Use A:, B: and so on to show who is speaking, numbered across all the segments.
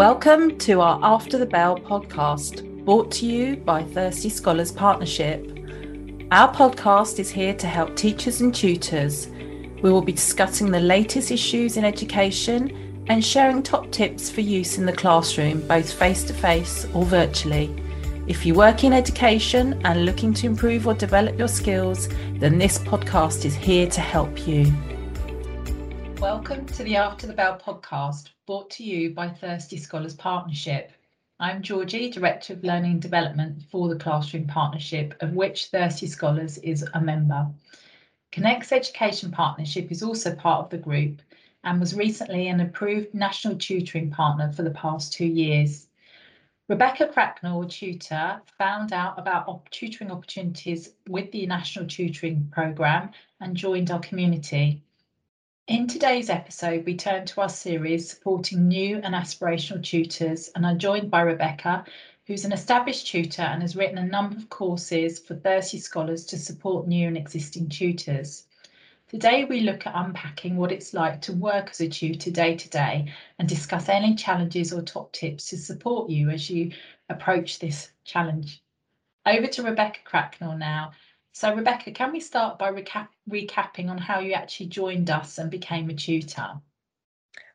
A: Welcome to our After the Bell podcast, brought to you by Thirsty Scholars Partnership. Our podcast is here to help teachers and tutors. We will be discussing the latest issues in education and sharing top tips for use in the classroom, both face to face or virtually. If you work in education and looking to improve or develop your skills, then this podcast is here to help you. Welcome to the After the Bell podcast, brought to you by Thirsty Scholars Partnership. I'm Georgie, Director of Learning and Development for the Classroom Partnership, of which Thirsty Scholars is a member. Connex Education Partnership is also part of the group and was recently an approved national tutoring partner for the past two years. Rebecca Cracknell, tutor, found out about tutoring opportunities with the National Tutoring Programme and joined our community. In today's episode, we turn to our series supporting new and aspirational tutors, and I'm joined by Rebecca, who's an established tutor and has written a number of courses for Thirsty Scholars to support new and existing tutors. Today, we look at unpacking what it's like to work as a tutor day to day and discuss any challenges or top tips to support you as you approach this challenge. Over to Rebecca Cracknell now, so, Rebecca, can we start by recap- recapping on how you actually joined us and became a tutor?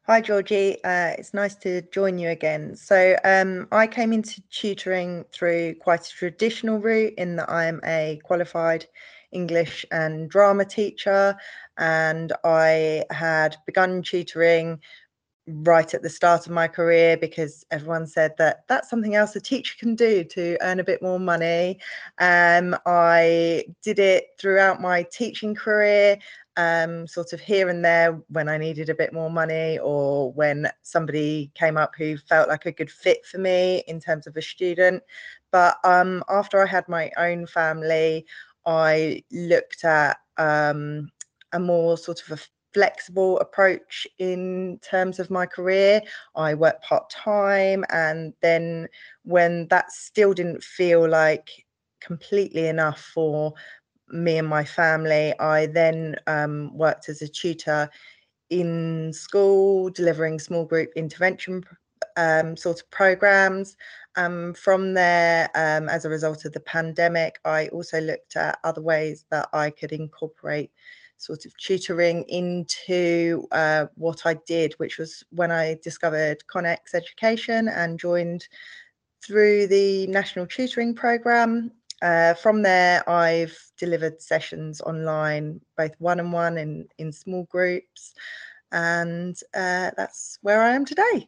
B: Hi, Georgie. Uh, it's nice to join you again. So, um, I came into tutoring through quite a traditional route in that I am a qualified English and drama teacher, and I had begun tutoring right at the start of my career because everyone said that that's something else a teacher can do to earn a bit more money. Um, I did it throughout my teaching career, um, sort of here and there when I needed a bit more money or when somebody came up who felt like a good fit for me in terms of a student. But um, after I had my own family, I looked at um, a more sort of a flexible approach in terms of my career. I worked part time, and then when that still didn't feel like completely enough for me and my family, I then um, worked as a tutor in school, delivering small group intervention um, sort of programs. Um, from there, um, as a result of the pandemic, I also looked at other ways that I could incorporate sort of tutoring into uh, what I did, which was when I discovered Connex Education and joined through the National Tutoring Programme. Uh, from there, I've delivered sessions online, both one on one and in small groups. And uh, that's where I am today.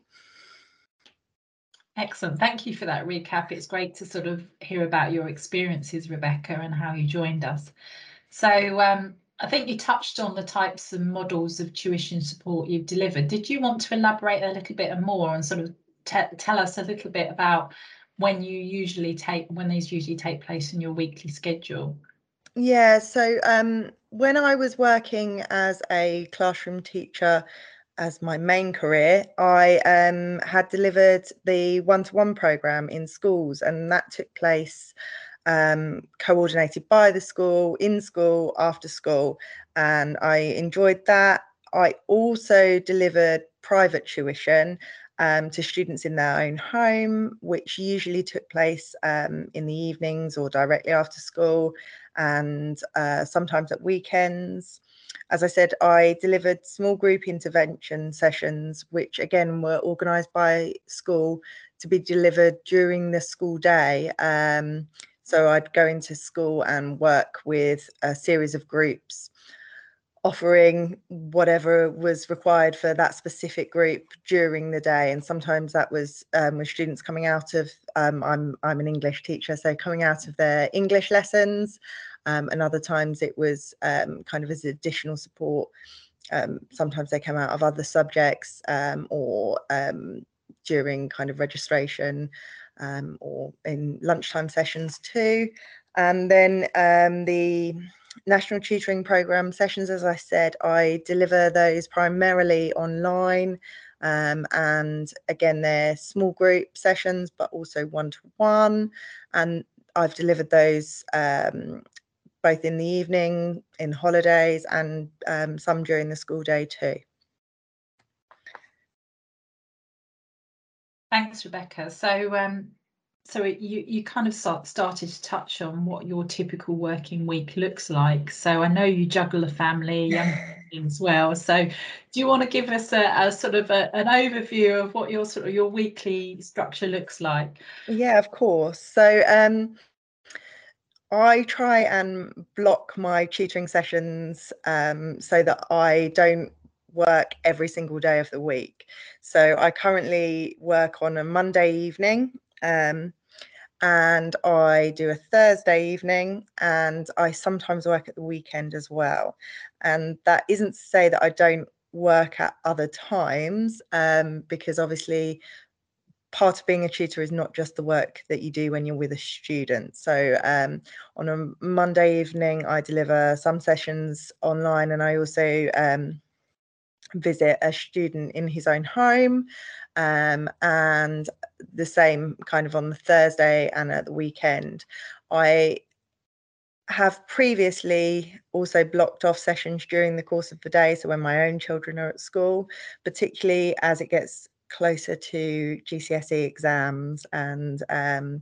A: Excellent. Thank you for that recap. It's great to sort of hear about your experiences, Rebecca, and how you joined us. So, um, I think you touched on the types and models of tuition support you've delivered. Did you want to elaborate a little bit more and sort of tell us a little bit about when you usually take when these usually take place in your weekly schedule?
B: Yeah, so um, when I was working as a classroom teacher as my main career, I um, had delivered the one to one program in schools, and that took place um, coordinated by the school, in school, after school, and I enjoyed that. I also delivered private tuition um, to students in their own home, which usually took place um, in the evenings or directly after school, and uh, sometimes at weekends. As I said, I delivered small group intervention sessions, which again were organised by school to be delivered during the school day. Um, so I'd go into school and work with a series of groups offering whatever was required for that specific group during the day. And sometimes that was um, with students coming out of um, I'm I'm an English teacher so coming out of their English lessons um, and other times it was um, kind of as additional support. Um, sometimes they come out of other subjects um, or during kind of registration um, or in lunchtime sessions too. And then um, the National Tutoring Programme sessions, as I said, I deliver those primarily online. Um, and again, they're small group sessions, but also one to one. And I've delivered those um, both in the evening, in holidays, and um, some during the school day too.
C: Thanks, Rebecca. So, um, so it, you you kind of start, started to touch on what your typical working week looks like. So I know you juggle a family, as well. So do you want to give us a, a sort of a, an overview of what your sort of your weekly structure looks like?
B: Yeah, of course. So um, I try and block my tutoring sessions um, so that I don't work every single day of the week. So I currently work on a Monday evening um, and I do a Thursday evening and I sometimes work at the weekend as well. And that isn't to say that I don't work at other times um, because obviously part of being a tutor is not just the work that you do when you're with a student. So um, on a Monday evening, I deliver some sessions online and I also um, visit a student in his own home. Um, and the same kind of on the Thursday and at the weekend. I have previously also blocked off sessions during the course of the day. So when my own children are at school, particularly as it gets closer to GCSE exams and um,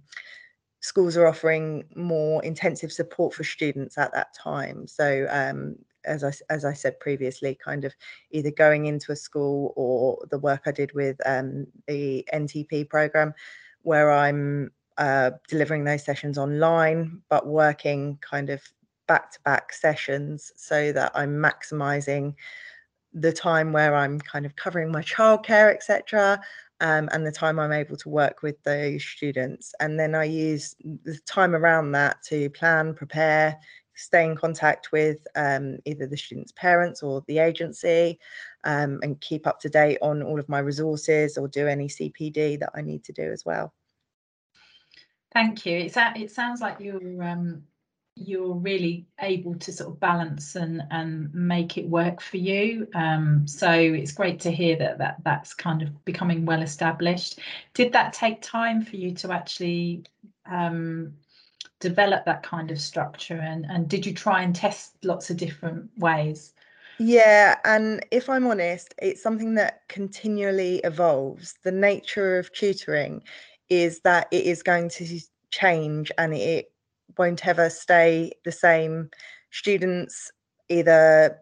B: schools are offering more intensive support for students at that time. So um, as I, as I said previously, kind of either going into a school or the work I did with um, the NTP program, where I'm uh, delivering those sessions online, but working kind of back to back sessions so that I'm maximizing the time where I'm kind of covering my childcare, etc., um, and the time I'm able to work with those students. And then I use the time around that to plan, prepare, stay in contact with um, either the students' parents or the agency um, and keep up to date on all of my resources or do any CPD that I need to do as well.
C: Thank you. It's, it sounds like you're um, you're really able to sort of balance and and make it work for you um, so it's great to hear that that that's kind of becoming well established did that take time for you to actually um, develop that kind of structure and and did you try and test lots of different ways
B: yeah and if i'm honest it's something that continually evolves the nature of tutoring is that it is going to change and it won't ever stay the same. Students either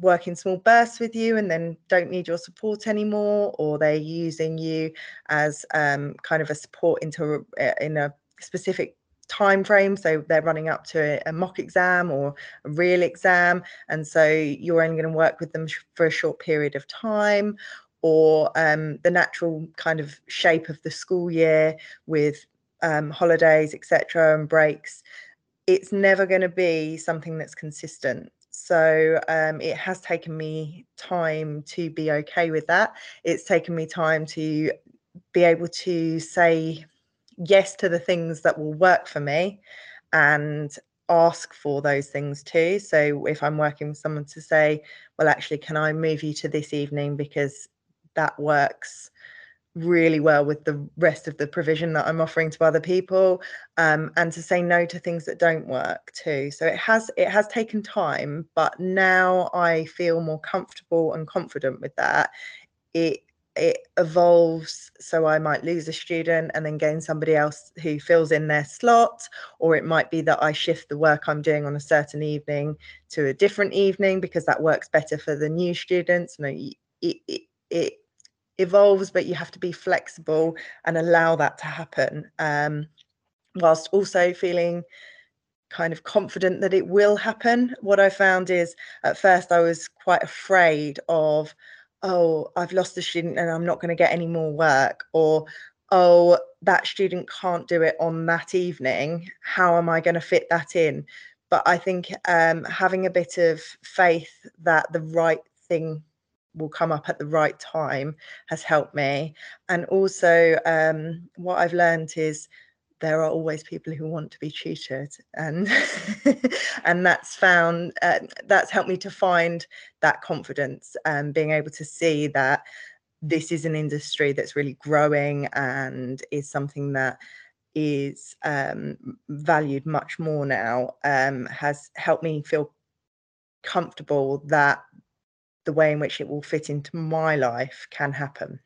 B: work in small bursts with you and then don't need your support anymore, or they're using you as um, kind of a support into in a specific time frame so they're running up to a, mock exam or a real exam and so you're only going to work with them for a short period of time or um, the natural kind of shape of the school year with um, holidays, etc., and breaks, it's never going to be something that's consistent. So um, it has taken me time to be okay with that. It's taken me time to be able to say yes to the things that will work for me and ask for those things too. So if I'm working with someone to say, well, actually, can I move you to this evening because that works really well with the rest of the provision that I'm offering to other people? Um, and to say no to things that don't work too. So it has it has taken time but now I feel more comfortable and confident with that. It it evolves so I might lose a student and then gain somebody else who fills in their slot or it might be that I shift the work I'm doing on a certain evening to a different evening because that works better for the new students no it, it, it evolves, but you have to be flexible and allow that to happen, um, whilst also feeling kind of confident that it will happen. What I found is at first I was quite afraid of, oh, I've lost a student and I'm not going to get any more work, or oh, that student can't do it on that evening. How am I going to fit that in? But I think um, having a bit of faith that the right thing will come up at the right time has helped me. And also, um, what I've learned is there are always people who want to be tutored, and and that's found uh, that's helped me to find that confidence and being able to see that this is an industry that's really growing and is something that is um, valued much more now um, has helped me feel comfortable that the way in which it will fit into my life can happen.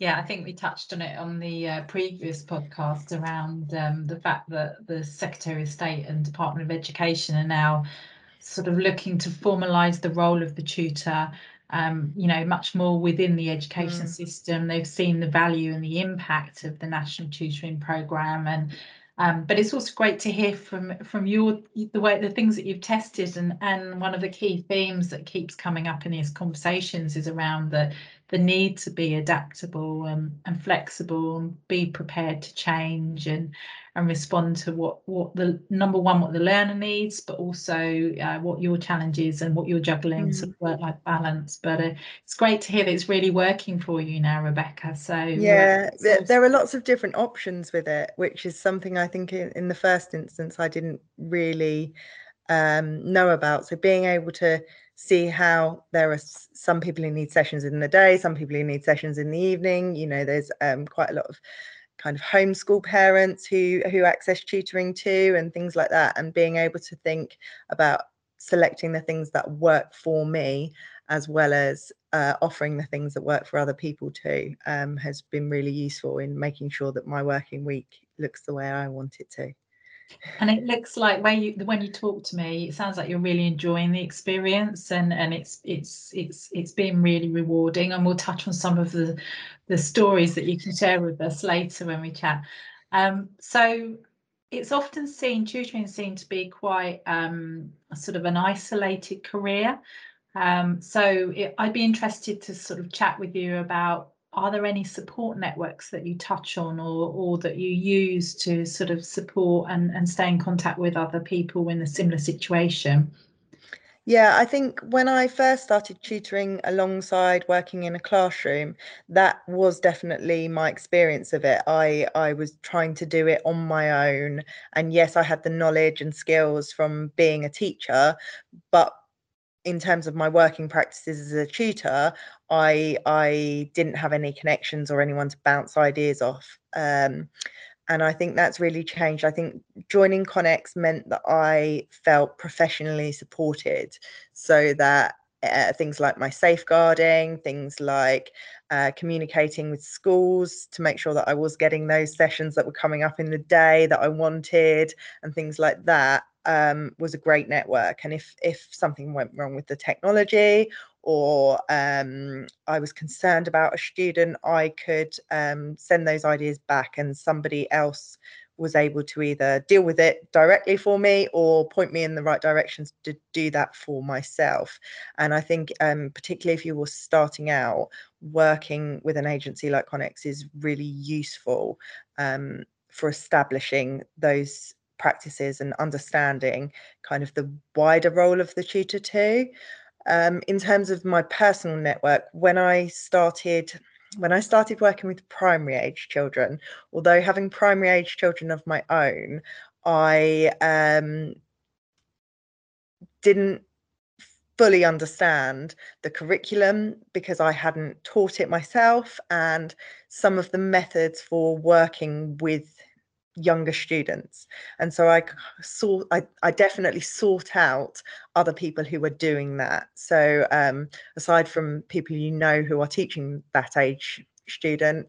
A: Yeah, I think we touched on it on the uh, previous podcast around um, the fact that the Secretary of State and Department of Education are now sort of looking to formalise the role of the tutor. Um, you know, much more within the education mm. system. They've seen the value and the impact of the national tutoring program, and um, but it's also great to hear from from your the way the things that you've tested and and one of the key themes that keeps coming up in these conversations is around the the need to be adaptable and, and flexible and be prepared to change and and respond to what what the number one what the learner needs but also uh, what your challenges and what you're juggling mm. sort of work-life balance but uh, it's great to hear that it's really working for you now rebecca so uh,
B: yeah uh, there, there, are lots of different options with it which is something i think in, in the first instance i didn't really um, know about so being able to see how there are some people who need sessions in the day, some people who need sessions in the evening. You know, there's um, quite a lot of kind of homeschool parents who who access tutoring too, and things like that. And being able to think about selecting the things that work for me, as well as uh, offering the things that work for other people too, um, has been really useful in making sure that my working week looks the way I want it to
A: and it looks like when you when you talk to me it sounds like you're really enjoying the experience and and it's it's it's it's been really rewarding. And we'll touch on some of the the stories that you can share with us later when we chat. Um, so it's often seen tutoring seen to be quite um, sort of an isolated career. Um, so it, I'd be interested to sort of chat with you about are there any support networks that you touch on or, or that you use to sort of support and, and stay in contact with other people in a similar situation?
B: Yeah, I think when I first started tutoring alongside working in a classroom, that was definitely my experience of it. I I was trying to do it on my own, and yes, I had the knowledge and skills from being a teacher, but in terms of my working practices as a tutor, I I didn't have any connections or anyone to bounce ideas off. Um, and I think that's really changed. I think joining Connex meant that I felt professionally supported, so that uh, things like my safeguarding, things like uh, communicating with schools to make sure that I was getting those sessions that were coming up in the day that I wanted, and things like that um, was a great network. And if if something went wrong with the technology or um, I was concerned about a student, I could um, send those ideas back, and somebody else was able to either deal with it directly for me or point me in the right directions to do that for myself. And I think, um, particularly if you were starting out, working with an agency like Connex is really useful um, for establishing those practices and understanding kind of the wider role of the tutor too. Um, in terms of my personal network, when I started when I started working with primary age children, although having primary age children of my own, I um, didn't fully understand the curriculum because I hadn't taught it myself and some of the methods for working with younger students. And so i saw I, I definitely sought out other people who were doing that. So um, aside from people you know who are teaching that age student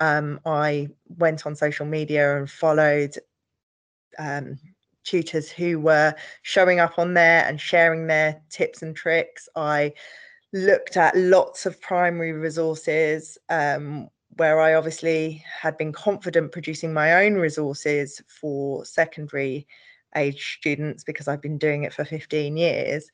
B: um, i went on social media and followed um, tutors who were showing up on there and sharing their tips and tricks. I looked at lots of primary resources um, where I obviously had been confident producing my own resources for secondary age students because I've been doing it for 15 years,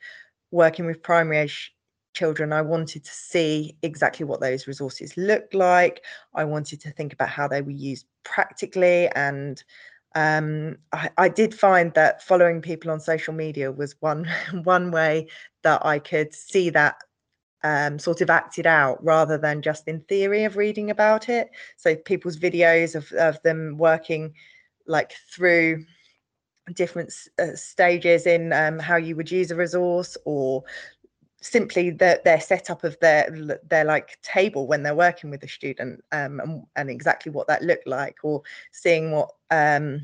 B: working with primary age children, I wanted to see exactly what those resources looked like. I wanted to think about how they were used practically. And um, I, I did find that following people on social media was one one way that I could see that um, sort of acted out rather than just in theory of reading about it. So people's videos of, of them working like through different uh, stages in um, how you would use a resource or simply the, their setup of their their like table when they're working with a student um, and, and exactly what that looked like or seeing what um,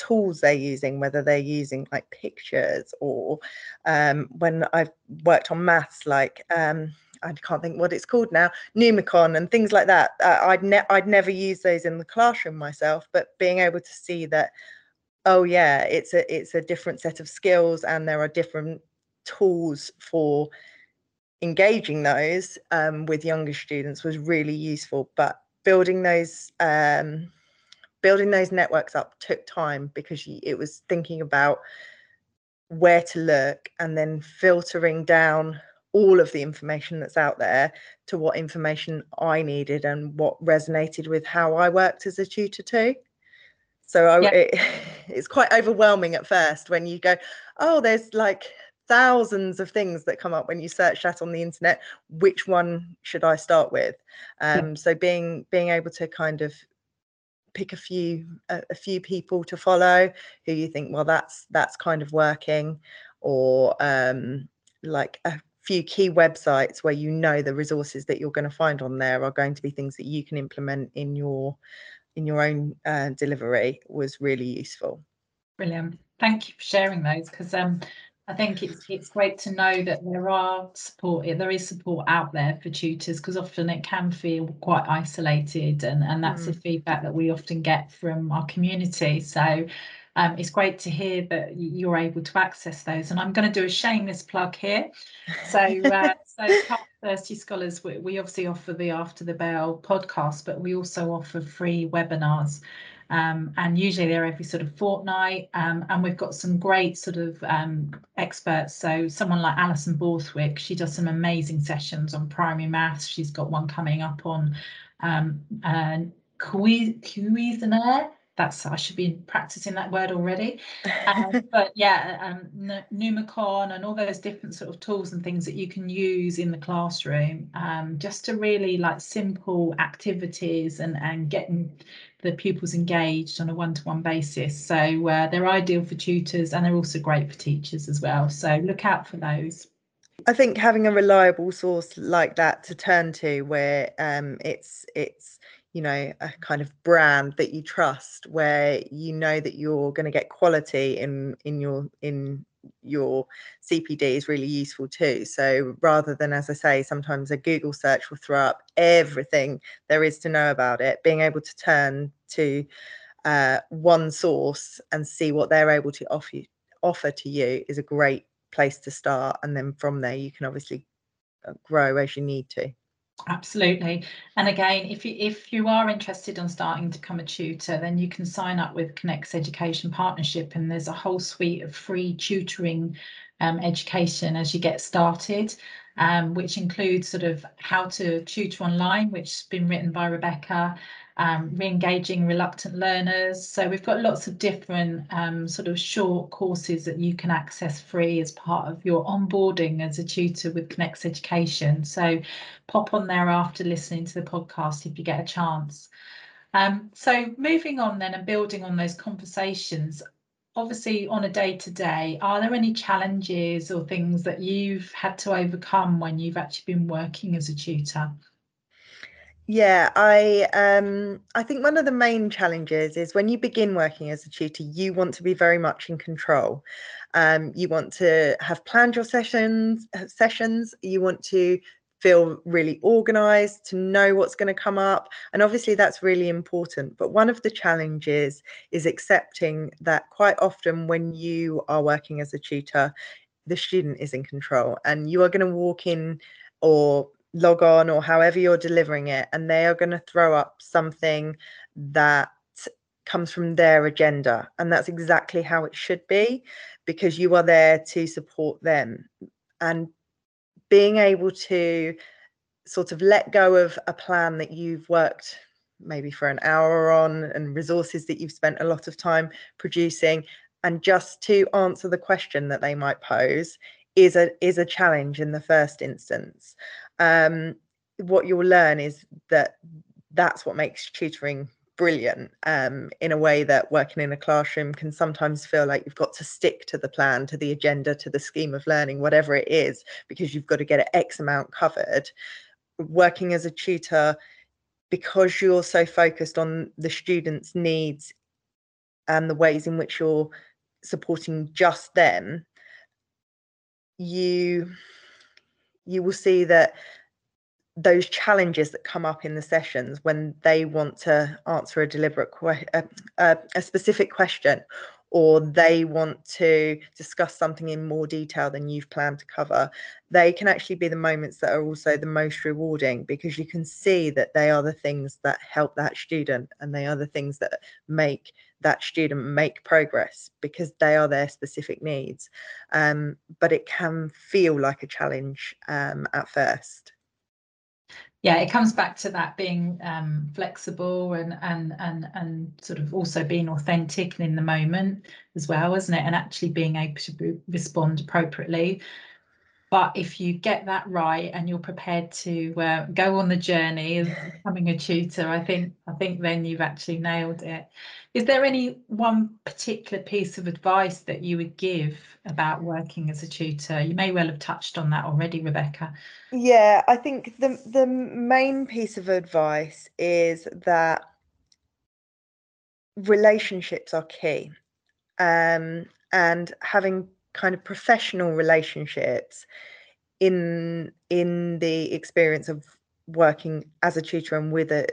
B: tools they're using, whether they're using like pictures or um, when I've worked on maths, like um, I can't think what it's called now, Numicon and things like that. Uh, I'd ne- I'd never use those in the classroom myself, but being able to see that, oh yeah, it's a it's a different set of skills, and there are different tools for engaging those um, with younger students was really useful. But building those um, building those networks up took time because it was thinking about where to look and then filtering down all of the information that's out there to what information I needed and what resonated with how I worked as a tutor too. So I, yeah. it, it's quite overwhelming at first when you go, oh, there's like thousands of things that come up when you search that on the internet. Which one should I start with? Um, yeah. So being being able to kind of pick a few a, a, few people to follow who you think, well, that's that's kind of working, or um, like a few key websites where you know the resources that you're going to find on there are going to be things that you can implement in your in your own uh, delivery was really useful.
A: Brilliant. Thank you for sharing those because um, I think it's it's great to know that there are support there is support out there for tutors because often it can feel quite isolated and and that's mm. the feedback that we often get from our community. So um, it's great to hear that you're able to access those. And I'm going to do a shameless plug here. So, uh, so Thirsty Scholars, we, we, obviously offer the After the Bell podcast, but we also offer free webinars. Um, and usually they're every sort of fortnight. Um, and we've got some great sort of um, experts. So someone like Alison Borthwick, she does some amazing sessions on primary maths. She's got one coming up on um, uh, Cuisenaire that's I should be practicing that word already. Um, but yeah, um, Numicon and all those different sort of tools and things that you can use in the classroom, um, just to really like simple activities and and getting the pupils engaged on a one-to-one basis. So uh, they're ideal for tutors and they're also great for teachers as well. So look out for those.
B: I think having a reliable source like that to turn to, where um, it's it's you know a kind of brand that you trust where you know that you're going to get quality in in your in your CPD is really useful too. So rather than, as I say, sometimes a Google search will throw up everything there is to know about it, being able to turn to uh, one source and see what they're able to offer you, offer to you is a great place to start. And then from there, you can obviously uh, grow as you need to.
A: Absolutely. And again, if you if you are interested in starting to become a tutor, then you can sign up with Connex Education Partnership, and there's a whole suite of free tutoring um, education as you get started, um, which includes sort of how to tutor online, which has been written by Rebecca, um, re-engaging reluctant learners. So we've got lots of different um, sort of short courses that you can access free as part of your onboarding as a tutor with Connex Education. So pop on there after listening to the podcast if you get a chance. Um, so moving on then and building on those conversations, obviously on a day to day, are there any challenges or things that you've had to overcome when you've actually been working as a tutor?
B: Yeah, I um I think one of the main challenges is when you begin working as a tutor, you want to be very much in control. Um, you want to have planned your sessions uh, sessions, you want to feel really organized, to know what's going to come up. And obviously that's really important. But one of the challenges is accepting that quite often when you are working as a tutor, the student is in control and you are going to walk in or log on or however you're delivering it, and they are going to throw up something that comes from their agenda. And that's exactly how it should be because you are there to support them. And being able to sort of let go of a plan that you've worked maybe for an hour on and resources that you've spent a lot of time producing and just to answer the question that they might pose is a is a challenge in the first instance um, what you'll learn is that that's what makes tutoring brilliant um, in a way that working in a classroom can sometimes feel like you've got to stick to the plan, to the agenda, to the scheme of learning, whatever it is, because you've got to get an X amount covered. Working as a tutor, because you're so focused on the students' needs and the ways in which you're supporting just them, you you will see that those challenges that come up in the sessions when they want to answer a deliberate que- a, a, a specific question or they want to discuss something in more detail than you've planned to cover, they can actually be the moments that are also the most rewarding because you can see that they are the things that help that student and they are the things that make that student make progress because they are their specific needs. Um, but it can feel like a challenge um, at first
A: yeah it comes back to that being um, flexible and and and and sort of also being authentic and in the moment as well isn't it and actually being able to respond appropriately but if you get that right and you're prepared to uh, go on the journey of becoming a tutor i think i think then you've actually nailed it. Is there any one particular piece of advice that you would give about working as a tutor? You may well have touched on that already rebecca.
B: Yeah i think the the main piece of advice is that relationships are key. Um, and having kind of professional relationships in in the experience of working as a tutor and with a,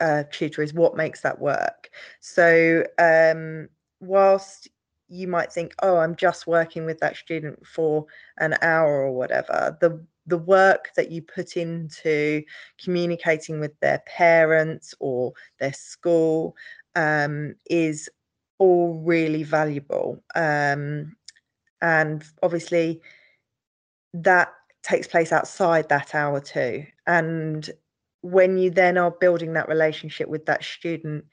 B: a tutor is what makes that work. So um, whilst you might think oh i'm just working with that student for an hour or whatever the the work that you put into communicating with their parents or their school um, is all really valuable. Um, and obviously that takes place outside that hour too. And when you then are building that relationship with that student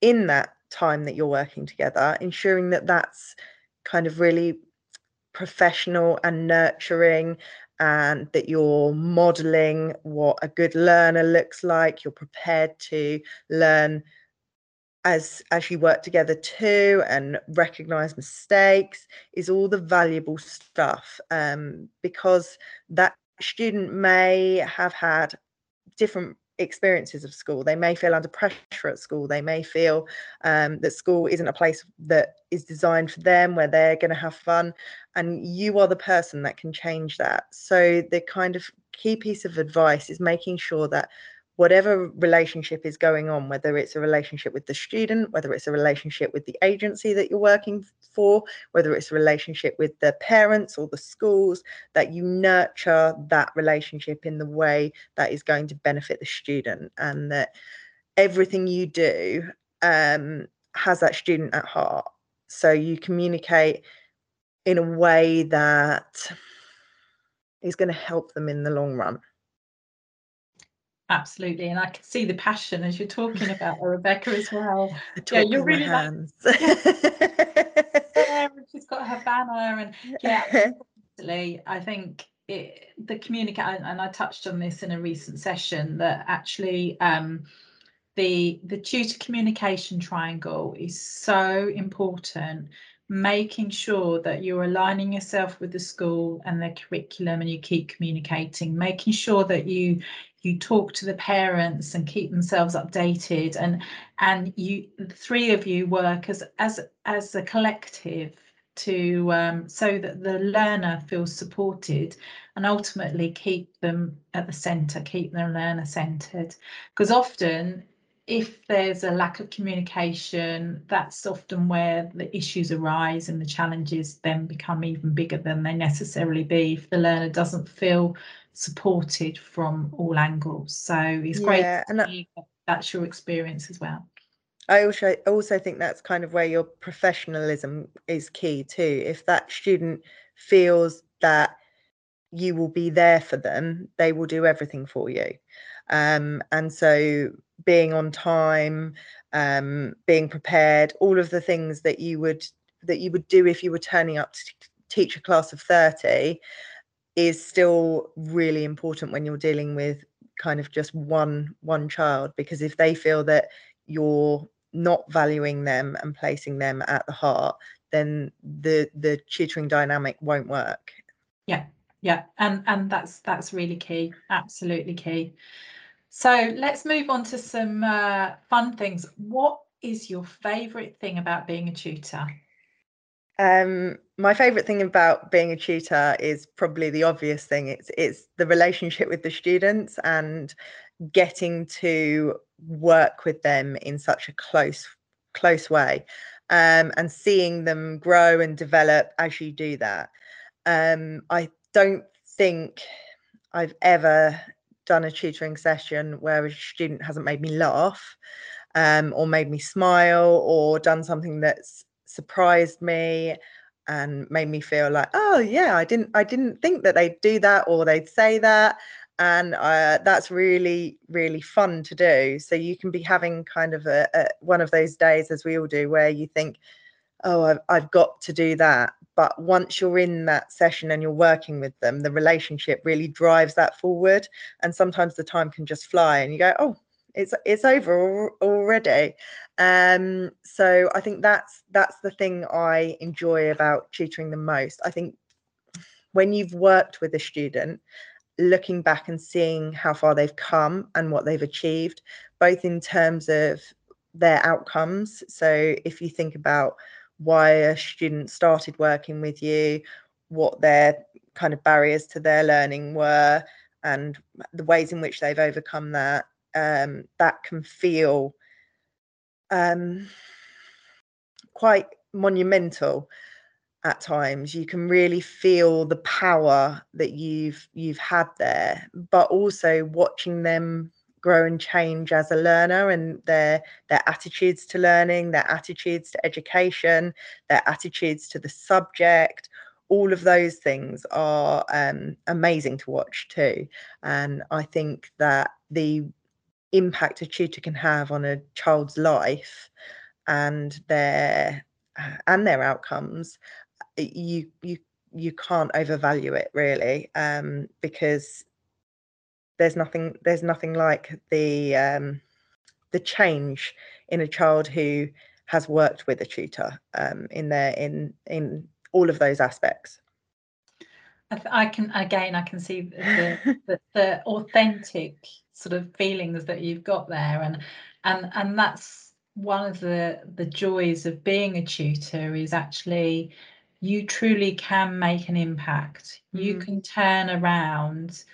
B: in that time that you're working together ensuring that that's kind of really professional and nurturing and that you're modeling what a good learner looks like you're prepared to learn as as you work together too and recognize mistakes is all the valuable stuff um, because that student may have had different experiences of school. They may feel under pressure at school. They may feel um, that school isn't a place that is designed for them where they're going to have fun and you are the person that can change that. So the kind of key piece of advice is making sure that whatever relationship is going on, whether it's a relationship with the student, whether it's a relationship with the agency that you're working for, whether it's a relationship with the parents or the schools, that you nurture that relationship in the way that is going to benefit the student and that everything you do um, has that student at heart. So you communicate in a way that is going to help them in the long run.
A: Absolutely, and I can see the passion as you're talking about Rebecca as well. yeah, you're really hands. like, yeah. she's got her banner, and yeah, I think it, the communicate, and I touched on this in a recent session that actually um, the the tutor communication triangle is so important making sure that you're aligning yourself with the school and their curriculum and you keep communicating making sure that you you talk to the parents and keep themselves updated. And and you three of you work as as as a collective to um, so that the learner feels supported and ultimately keep them at the center keep the learner centered because often if there's a lack of communication that's often where the issues arise and the challenges then become even bigger than they necessarily be. If the learner doesn't feel supported from all angles. So it's yeah, great and that, that's your experience as well.
B: I also also think that's kind of where your professionalism is key too. If that student feels that you will be there for them, they will do everything for you. Um, and so being on time, um, being prepared, all of the things that you would that you would do if you were turning up to teach a class of 30 is still really important when you're dealing with kind of just one one child because if they feel that you're not valuing them and placing them at the heart then the the tutoring dynamic won't work.
A: Yeah yeah and and that's that's really key absolutely key. So let's move on to some uh, fun things. What is your favorite thing about being a tutor
B: Um, my favorite thing about being a tutor is probably the obvious thing. It's it's the relationship with the students and getting to work with them in such a close close way um, and seeing them grow and develop as you do that. Um, I don't think I've ever done a tutoring session where a student hasn't made me laugh um, or made me smile or done something that's surprised me and made me feel like oh yeah i didn't i didn't think that they'd do that or they'd say that. And uh, that's really really fun to do. So you can be having kind of a, a, one of those days as we all do where you think oh I've, I've got to do that. But once you're in that session and you're working with them the relationship really drives that forward and sometimes the time can just fly and you go oh it's it's over already. Um so i think that's that's the thing i enjoy about tutoring the most. I think when you've worked with a student looking back and seeing how far they've come and what they've achieved both in terms of their outcomes so if you think about why a student started working with you what their kind of barriers to their learning were and the ways in which they've overcome that um, that can feel um, quite monumental at times. You can really feel the power that you've you've had there but also watching them grow and change as a learner and their their attitudes to learning their attitudes to education their attitudes to the subject all of those things are um, amazing to watch too. And i think that the impact a tutor can have on a child's life and their and their outcomes you you you can't overvalue it really um, because there's nothing there's nothing like the um, the change in a child who has worked with a tutor um, in their in in all of those aspects.
A: I, can again I can see the, the, the authentic sort of feelings that you've got there and and and that's one of the the joys of being a tutor is actually you truly can make an impact mm. you can turn around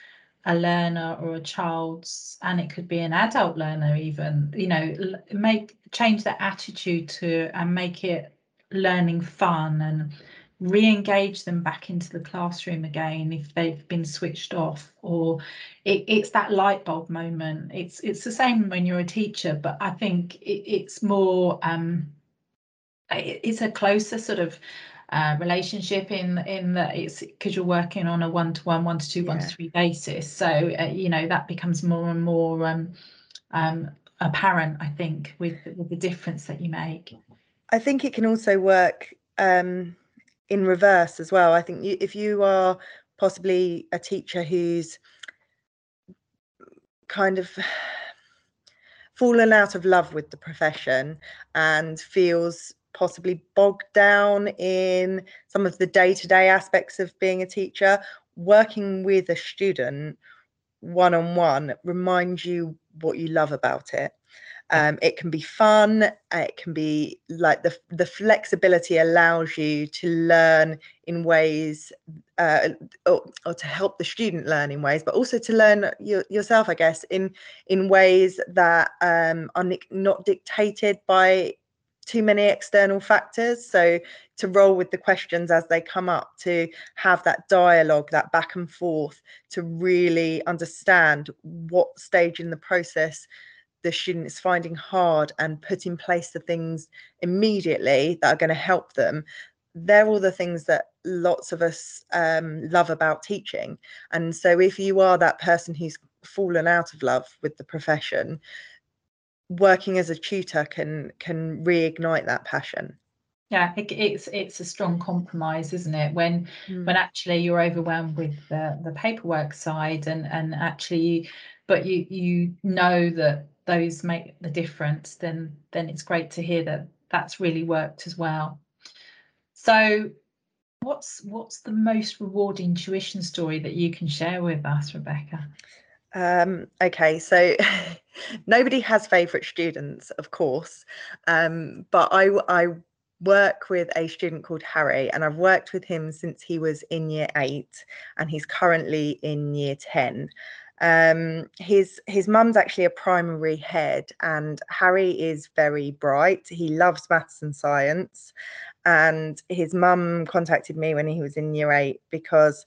A: a learner or a child's and it could be an adult learner even you know make change their attitude to and make it learning fun and re-engage them back into the classroom again if they've been switched off or it, it's that light bulb moment. It's it's the same when you're a teacher but i think it, it's more um it, it's a closer sort of uh, relationship in in that it's because you're working on a one-to-one one-to-two yeah. one-to-three basis. So uh, you know that becomes more and more um um apparent i think with with the difference that you make.
B: I think it can also work um in reverse as well. I think you, if you are possibly a teacher who's kind of fallen out of love with the profession and feels possibly bogged down in some of the day-to-day aspects of being a teacher working with a student one-on-one reminds you what you love about it um, it can be fun. It can be like the the flexibility allows you to learn in ways, uh, or, or, to help the student learn in ways, but also to learn your, yourself, I guess, in in ways that um, are not dictated by too many external factors. So to roll with the questions as they come up, to have that dialogue, that back and forth, to really understand what stage in the process the student is finding hard and put in place the things immediately that are going to help them they're all the things that lots of us um, love about teaching. And so if you are that person who's fallen out of love with the profession working as a tutor can can reignite that passion.
A: Yeah it, it's it's a strong compromise isn't it? When mm. when actually you're overwhelmed with the the paperwork side and and actually but you you know that those make the difference, then then it's great to hear that that's really worked as well. So what's what's the most rewarding tuition story that you can share with us, Rebecca?
B: Um, okay, so nobody has favourite students, of course, um, but I I work with a student called Harry, and I've worked with him since he was in year eight, and he's currently in year 10. Um, his his mum's actually a primary head, and Harry is very bright. He loves maths and science, and his mum contacted me when he was in year eight because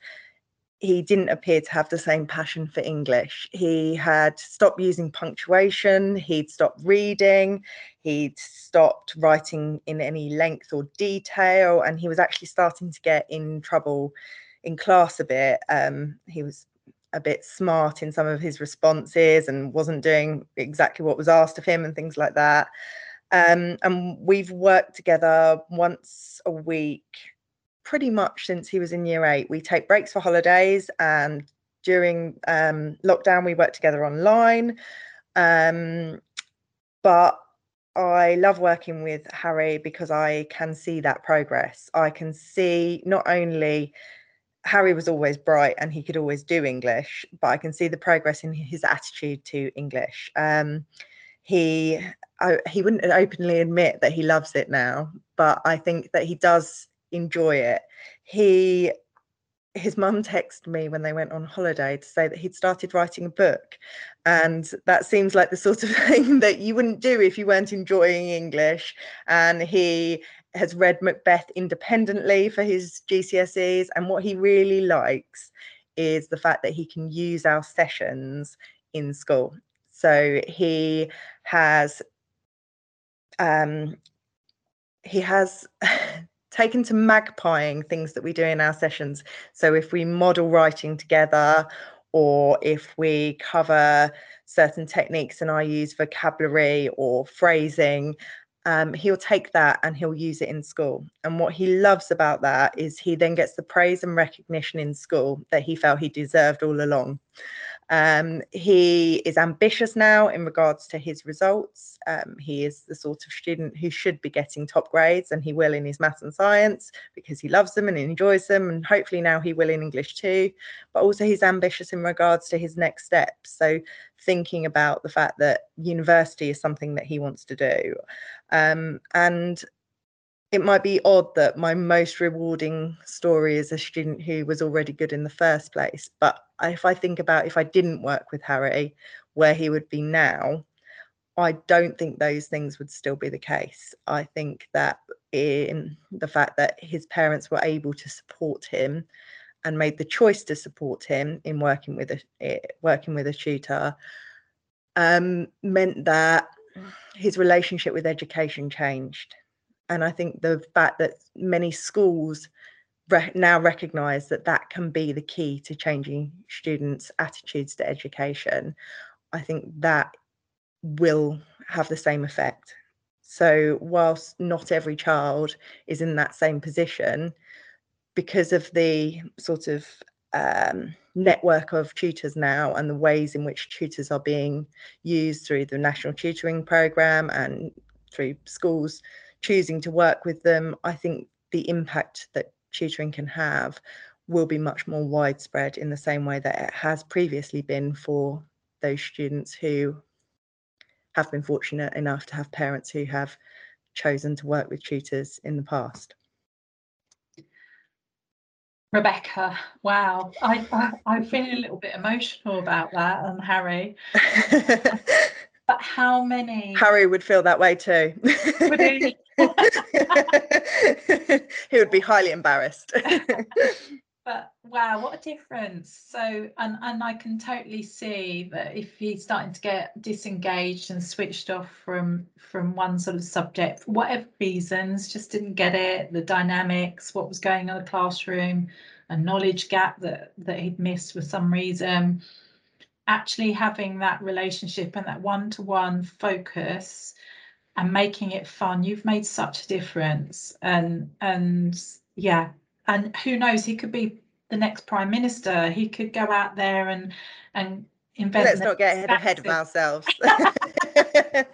B: he didn't appear to have the same passion for English. He had stopped using punctuation, he'd stopped reading, he'd stopped writing in any length or detail, and he was actually starting to get in trouble in class a bit. Um, he was a bit smart in some of his responses and wasn't doing exactly what was asked of him and things like that. Um, and we've worked together once a week pretty much since he was in year eight. We take breaks for holidays, and during um, lockdown, we work together online. Um, but I love working with Harry because I can see that progress. I can see not only Harry was always bright and he could always do English, but I can see the progress in his attitude to English. Um, he I, he wouldn't openly admit that he loves it now, but I think that he does enjoy it. He his mum texted me when they went on holiday to say that he'd started writing a book. And that seems like the sort of thing that you wouldn't do if you weren't enjoying English. And he has read Macbeth independently for his GCSEs. And what he really likes is the fact that he can use our sessions in school. So he has um, he has taken to magpieing things that we do in our sessions. So if we model writing together, or if we cover certain techniques and I use vocabulary or phrasing, um, he'll take that and he'll use it in school. And what he loves about that is he then gets the praise and recognition in school that he felt he deserved all along. Um, he is ambitious now in regards to his results. Um, he is the sort of student who should be getting top grades, and he will in his maths and science because he loves them and enjoys them. And hopefully now he will in English too. But also, he's ambitious in regards to his next steps. So, thinking about the fact that university is something that he wants to do. Um, and it might be odd that my most rewarding story is a student who was already good in the first place. But if I think about if I didn't work with Harry, where he would be now, I don't think those things would still be the case. I think that in the fact that his parents were able to support him and made the choice to support him in working with a eh, working with a tutor um, meant that his relationship with education changed and I think the fact that many schools re- now recognise that that can be the key to changing students' attitudes to education, I think that will have the same effect. So, whilst not every child is in that same position, because of the sort of um, network of tutors now and the ways in which tutors are being used through the national tutoring program and through schools choosing to work with them, I think the impact that tutoring can have will be much more widespread in the same way that it has previously been for those students who have been fortunate enough to have parents who have chosen to work with tutors in the past.
A: Rebecca, wow, I, I, I feel a little bit emotional about that and Harry. But how many?
B: Harry would feel that way too. Would he? he would be highly embarrassed.
A: but wow, what a difference. So, and, and I can totally see that if he's starting to get disengaged and switched off from from one sort of subject for whatever reasons, just didn't get it, the dynamics, what was going on in the classroom, a knowledge gap that that he'd missed for some reason actually having that relationship and that one-to-one focus and making it fun. You've made such a difference and and yeah. And who knows he could be the next prime minister. He could go out there and and invent
B: let's not get ahead of ourselves.
A: But,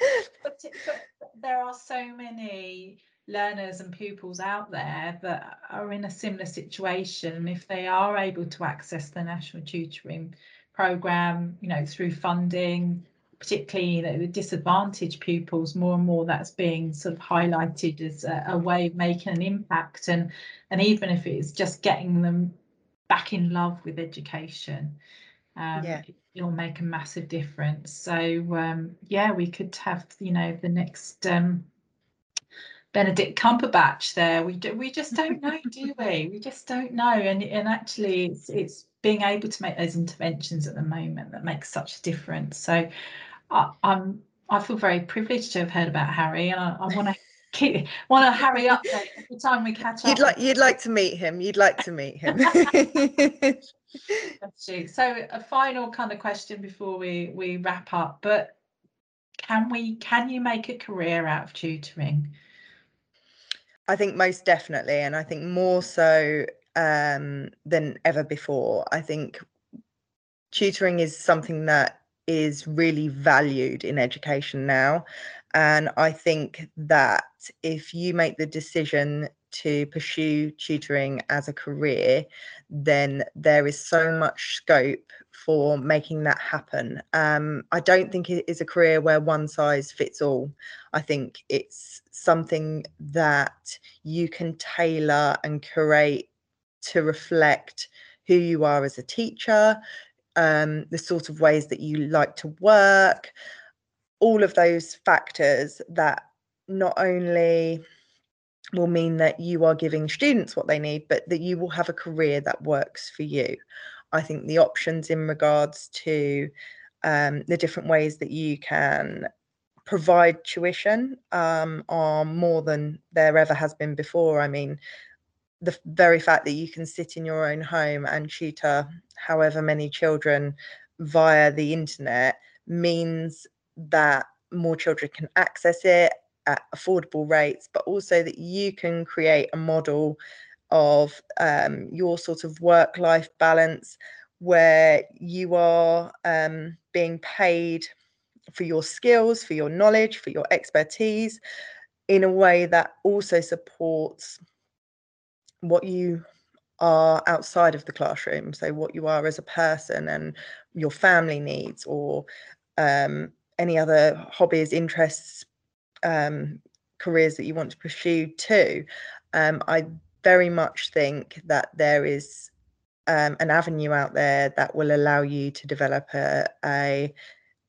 A: but there are so many learners and pupils out there that are in a similar situation. If they are able to access the national tutoring program, you know, through funding, particularly you know, the disadvantaged pupils, more and more that's being sort of highlighted as a, a way of making an impact, and and even if it's just getting them back in love with education, um, yeah. it'll make a massive difference. So um, yeah, we could have you know the next. Um, Benedict Cumberbatch there. We do, we just don't know, do we? We just don't know. And and actually, it's it's being able to make those interventions at the moment that makes such a difference. So I, I'm I feel very privileged to have heard about Harry, and I, I want to keep want to Harry up every time we catch
B: up. You'd like you'd like to meet him. You'd like to meet him.
A: so a final kind of question before we we wrap up, but can we can you make a career out of tutoring?
B: I think most definitely, and I think more so um, than ever before. I think tutoring is something that is really valued in education now. And I think that if you make the decision to pursue tutoring as a career, then there is so much scope for making that happen. Um, I don't think it is a career where one size fits all. I think it's something that you can tailor and curate to reflect who you are as a teacher, um, the sort of ways that you like to work, all of those factors that not only will mean that you are giving students what they need, but that you will have a career that works for you. I think the options in regards to um, the different ways that you can provide tuition um, are more than there ever has been before. I mean, the very fact that you can sit in your own home and tutor however many children via the internet means that more children can access it at affordable rates, but also that you can create a model of um, your sort of work life balance where you are um, being paid for your skills, for your knowledge, for your expertise in a way that also supports what you are outside of the classroom so what you are as a person and your family needs or um, any other hobbies interests um, careers that you want to pursue too um, i very much think that there is um, an avenue out there that will allow you to develop a, a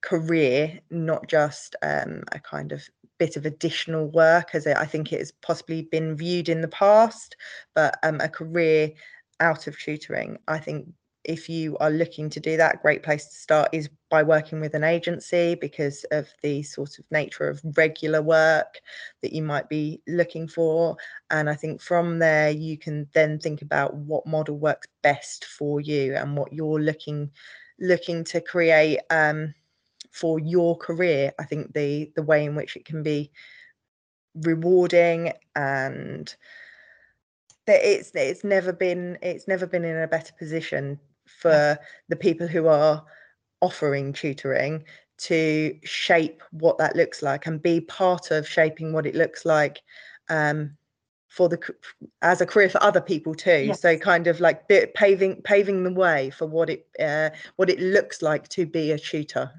B: career not just um, a kind of bit of additional work as I think it has possibly been viewed in the past, but um, a career out of tutoring. I think if you are looking to do that, a great place to start is by working with an agency because of the sort of nature of regular work that you might be looking for. And I think from there, you can then think about what model works best for you and what you're looking looking to create um, for your career. I think the the way in which it can be rewarding and that it's it's never been it's never been in a better position for yeah. the people who are offering tutoring to shape what that looks like and be part of shaping what it looks like um, for the as a career for other people too yes. so kind of like paving paving the way for what it uh, what it looks like to be a tutor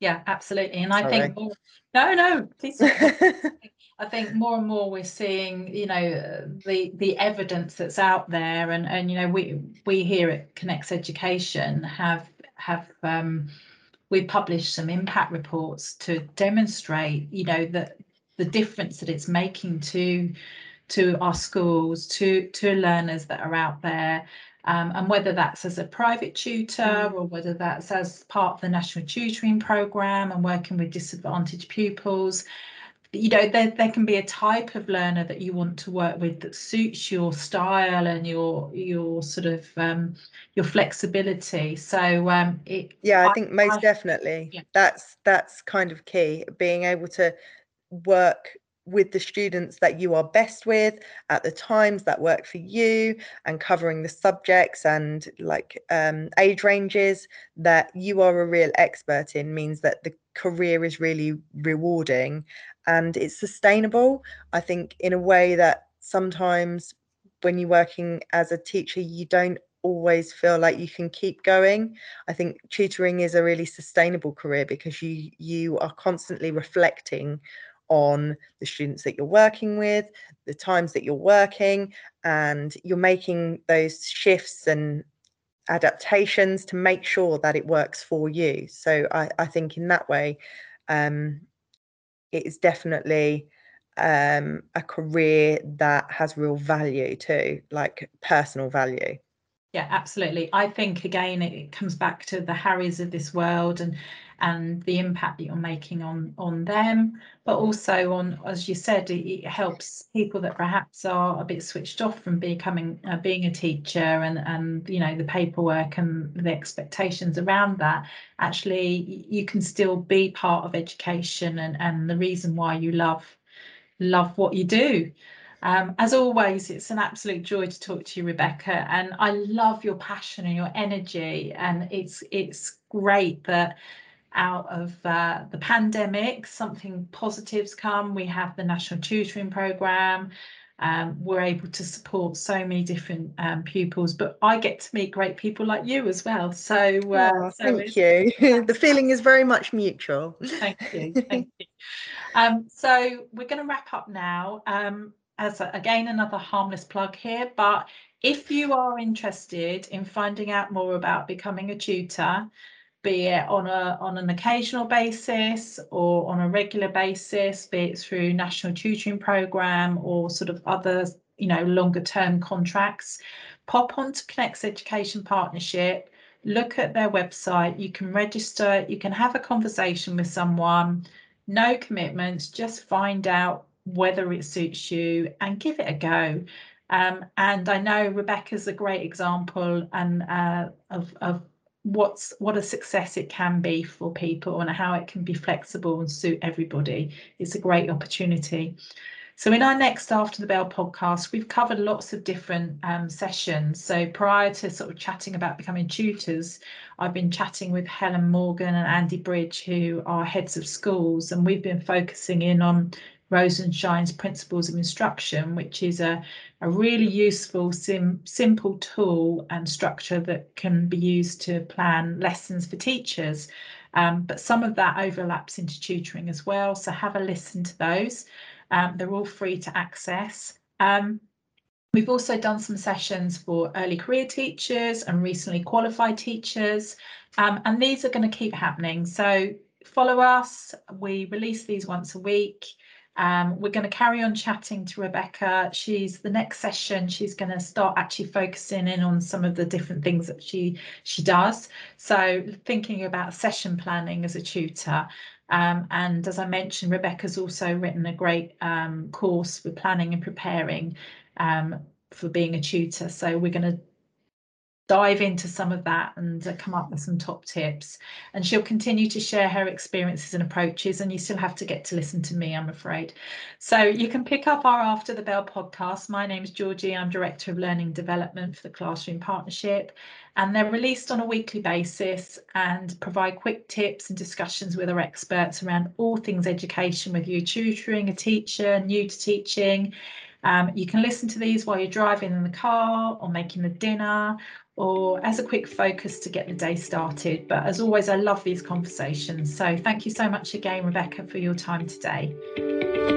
A: yeah, absolutely. And I think more, no, no, please. I think more and more we're seeing, you know, the the evidence that's out there, and and you know, we we here at Connex Education have have um, we published some impact reports to demonstrate, you know, that the difference that it's making to to our schools, to to learners that are out there, um, and whether that's as a private tutor mm. or whether that's as part of the national tutoring program and working with disadvantaged pupils you know there, there can be a type of learner that you want to work with that suits your style and your your sort of um, your flexibility so um it
B: yeah i think most I, definitely yeah. that's that's kind of key being able to work with the students that you are best with at the times that work for you and covering the subjects and like um, age ranges that you are a real expert in means that the career is really rewarding and it's sustainable i think in a way that sometimes when you're working as a teacher you don't always feel like you can keep going. I think tutoring is a really sustainable career because you you are constantly reflecting on the students that you're working with, the times that you're working, and you're making those shifts and adaptations to make sure that it works for you. So I, I think in that way, um, it is definitely um, a career that has real value too, like personal value.
A: Yeah, absolutely. I think again it comes back to the Harrys of this world and and the impact that you're making on on them, but also on, as you said, it, it helps people that perhaps are a bit switched off from becoming uh, being a teacher and and you know the paperwork and the expectations around that. Actually, you can still be part of education and and the reason why you love love what you do. Um, as always, it's an absolute joy to talk to you, Rebecca, and I love your passion and your energy. And it's it's great that out of uh, the pandemic, something positives come. We have the National Tutoring Programme. Um, we're able to support so many different um, pupils, but I get to meet great people like you as well. So, uh,
B: oh, so thank you. the feeling is very much mutual.
A: Thank you. Thank you. Um, so we're going to wrap up now. Um, as a, again another harmless plug here but if you are interested in finding out more about becoming a tutor be it on a on an occasional basis or on a regular basis be it through national tutoring program or sort of other you know longer term contracts pop onto Connex education partnership look at their website you can register you can have a conversation with someone no commitments just find out whether it suits you and give it a go. Um, and I know Rebecca's a great example and uh, of, of what's what a success it can be for people and how it can be flexible and suit everybody. It's a great opportunity. So in our next After the Bell podcast, we've covered lots of different um, sessions. So prior to sort of chatting about becoming tutors, I've been chatting with Helen Morgan and Andy Bridge, who are heads of schools, and we've been focusing in on Rosenshine's Principles of Instruction, which is a, a really useful, sim, simple tool and structure that can be used to plan lessons for teachers. Um, but some of that overlaps into tutoring as well. So have a listen to those. Um, they're all free to access. Um, we've also done some sessions for early career teachers and recently qualified teachers. Um, and these are going to keep happening. So follow us. We release these once a week. Um, we're going to carry on chatting to Rebecca. She's the next session. She's going to start actually focusing in on some of the different things that she she does. So thinking about session planning as a tutor. Um, and as I mentioned, Rebecca's also written a great um, course for planning and preparing um, for being a tutor. So we're going to dive into some of that and uh, come up with some top tips. And she'll continue to share her experiences and approaches, and you still have to get to listen to me, I'm afraid. So you can pick up our After the Bell podcast. My name's Georgie, I'm Director of Learning Development for the Classroom Partnership, and they're released on a weekly basis and provide quick tips and discussions with our experts around all things education, whether you're tutoring, a teacher, new to teaching. Um, you can listen to these while you're driving in the car or making the dinner or as a quick focus to get the day started. But as always, I love these conversations. So thank you so much again, Rebecca, for your time today.